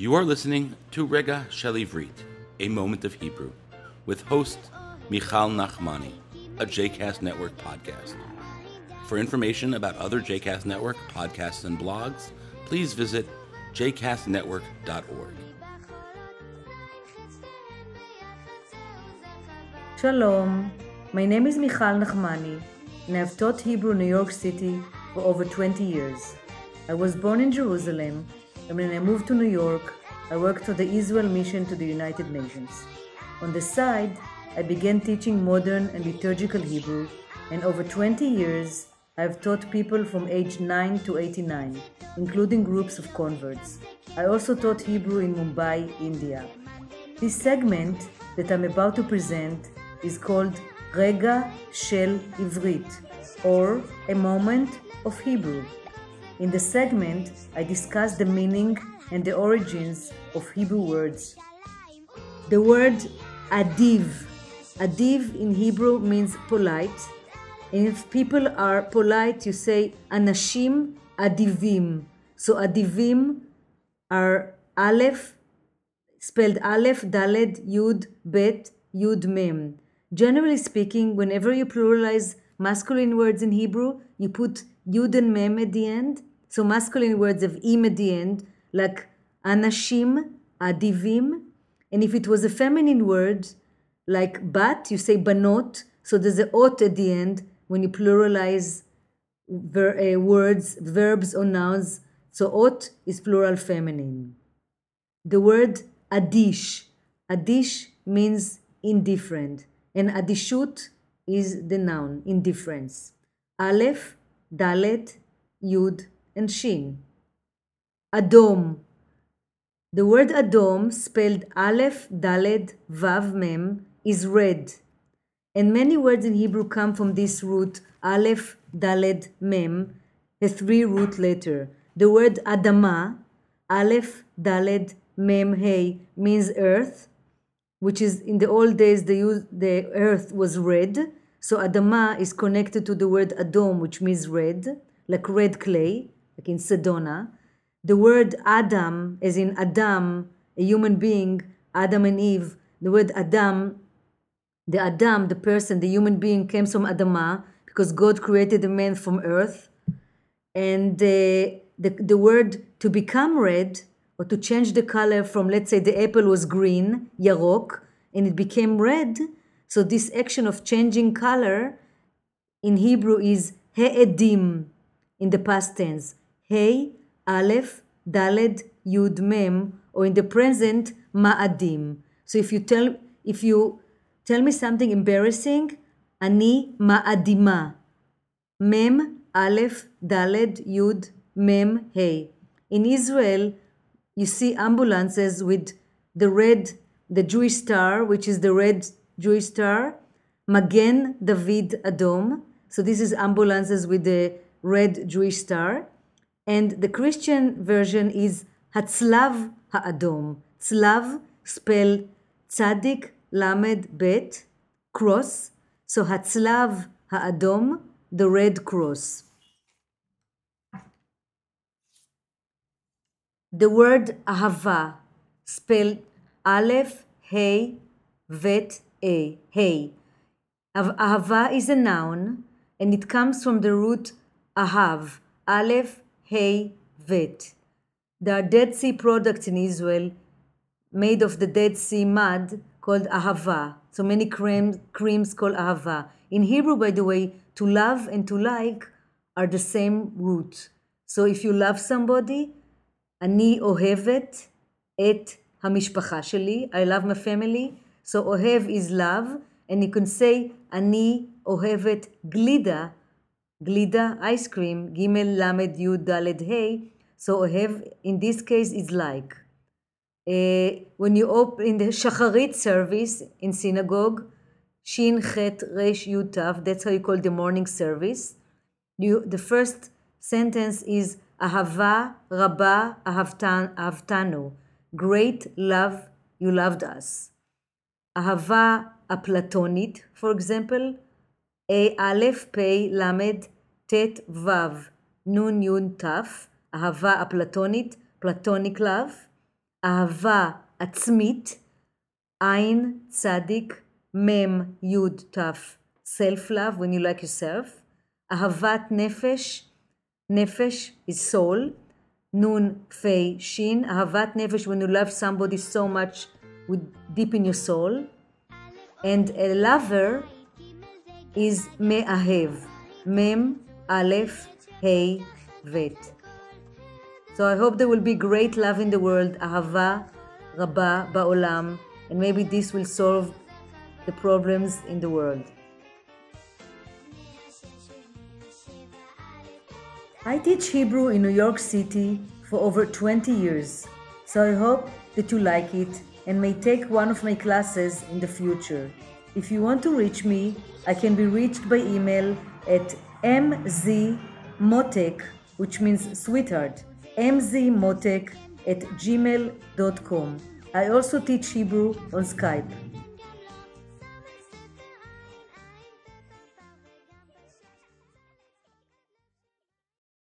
You are listening to Rega Shel Ivrit, a moment of Hebrew, with host Michal Nachmani, a JCast Network podcast. For information about other JCast Network podcasts and blogs, please visit jcastnetwork.org. Shalom, my name is Michal Nachmani, and I've taught Hebrew in New York City for over 20 years. I was born in Jerusalem, and when I moved to New York, I worked for the Israel Mission to the United Nations. On the side, I began teaching modern and liturgical Hebrew, and over 20 years, I've taught people from age 9 to 89, including groups of converts. I also taught Hebrew in Mumbai, India. This segment that I'm about to present is called Rega Shel Ivrit, or a moment of Hebrew. In the segment, I discuss the meaning and the origins of Hebrew words. The word adiv, adiv in Hebrew means polite, and if people are polite, you say anashim adivim. So adivim are aleph, spelled aleph, daled, yud, bet, yud, mem. Generally speaking, whenever you pluralize masculine words in Hebrew, you put yud and mem at the end. So masculine words have im at the end, like anashim, adivim. And if it was a feminine word, like bat, you say banot. So there's a ot at the end when you pluralize ver- uh, words, verbs, or nouns. So ot is plural feminine. The word adish. Adish means indifferent. And adishut is the noun, indifference. Aleph, dalet, yud, and shin. Adom. The word Adom, spelled Aleph, Daled, Vav, Mem, is red. And many words in Hebrew come from this root, Aleph, Daled, Mem, a three root letter. The word Adama, Aleph, Daled, Mem, Hey, means earth, which is in the old days the, the earth was red. So Adama is connected to the word Adom, which means red, like red clay, like in Sedona. The word Adam, as in Adam, a human being, Adam and Eve, the word Adam, the Adam, the person, the human being, comes from Adama because God created the man from earth. And the, the, the word to become red or to change the color from, let's say, the apple was green, yarok, and it became red. So this action of changing color in Hebrew is he'edim in the past tense. Hey, Aleph, Daled, Yud, Mem, or in the present, Ma'adim. So if you tell if you tell me something embarrassing, Ani Ma'adima. Mem, Aleph, Daled, Yud, Mem, Hey. In Israel, you see ambulances with the red, the Jewish star, which is the red Jewish star, Magen David Adom. So this is ambulances with the red Jewish star. And the Christian version is Hatzlav Ha'adom. Tzlav spelled Tzadik Lamed Bet, cross. So Hatzlav Ha'adom, the red cross. The word Ahava, spelled Aleph, Hey, Vet, A, Hey. Ahava is a noun and it comes from the root Ahav, Aleph, Hey, Vet. There are Dead Sea products in Israel made of the Dead Sea mud called Ahava. So many cream, creams called Ahava. In Hebrew, by the way, to love and to like are the same root. So if you love somebody, אני אוהבת את המשפחה שלי, I love my family. So אוהב is love, and you can say אני אוהבת גלידה, גלידה, ice cream, ג' ל' י' ד' ה', so have in this case is like. Uh, when you open in the shacharit service in synagogue, shin chet resh yud tav, that's how you call the morning service. You, the first sentence is ahava rabba ahavtanu, great love, you loved us. Ahava platonit, for example, A Aleph Pei Lamed Tet Vav Nun Yun Taf. Ahava Aplatonit, platonic love. אהבה עצמית, עין, צדיק, מם, יוד, תף, self-love, when you like yourself. אהבת נפש, נפש is soul. נון, פי, שין. אהבת נפש, when you love somebody so much with deep in your soul. And a lover is מאהב. מם, א', ה', vet. So I hope there will be great love in the world, אהבה רבה בעולם, and maybe this will solve the problems in the world. I teach Hebrew in New York City for over 20 years, so I hope that you like it and may take one of my classes in the future. If you want to reach me, I can be reached by email at mzmotek, which means sweetheart, mzmotek at gmail.com. I also teach Hebrew on Skype.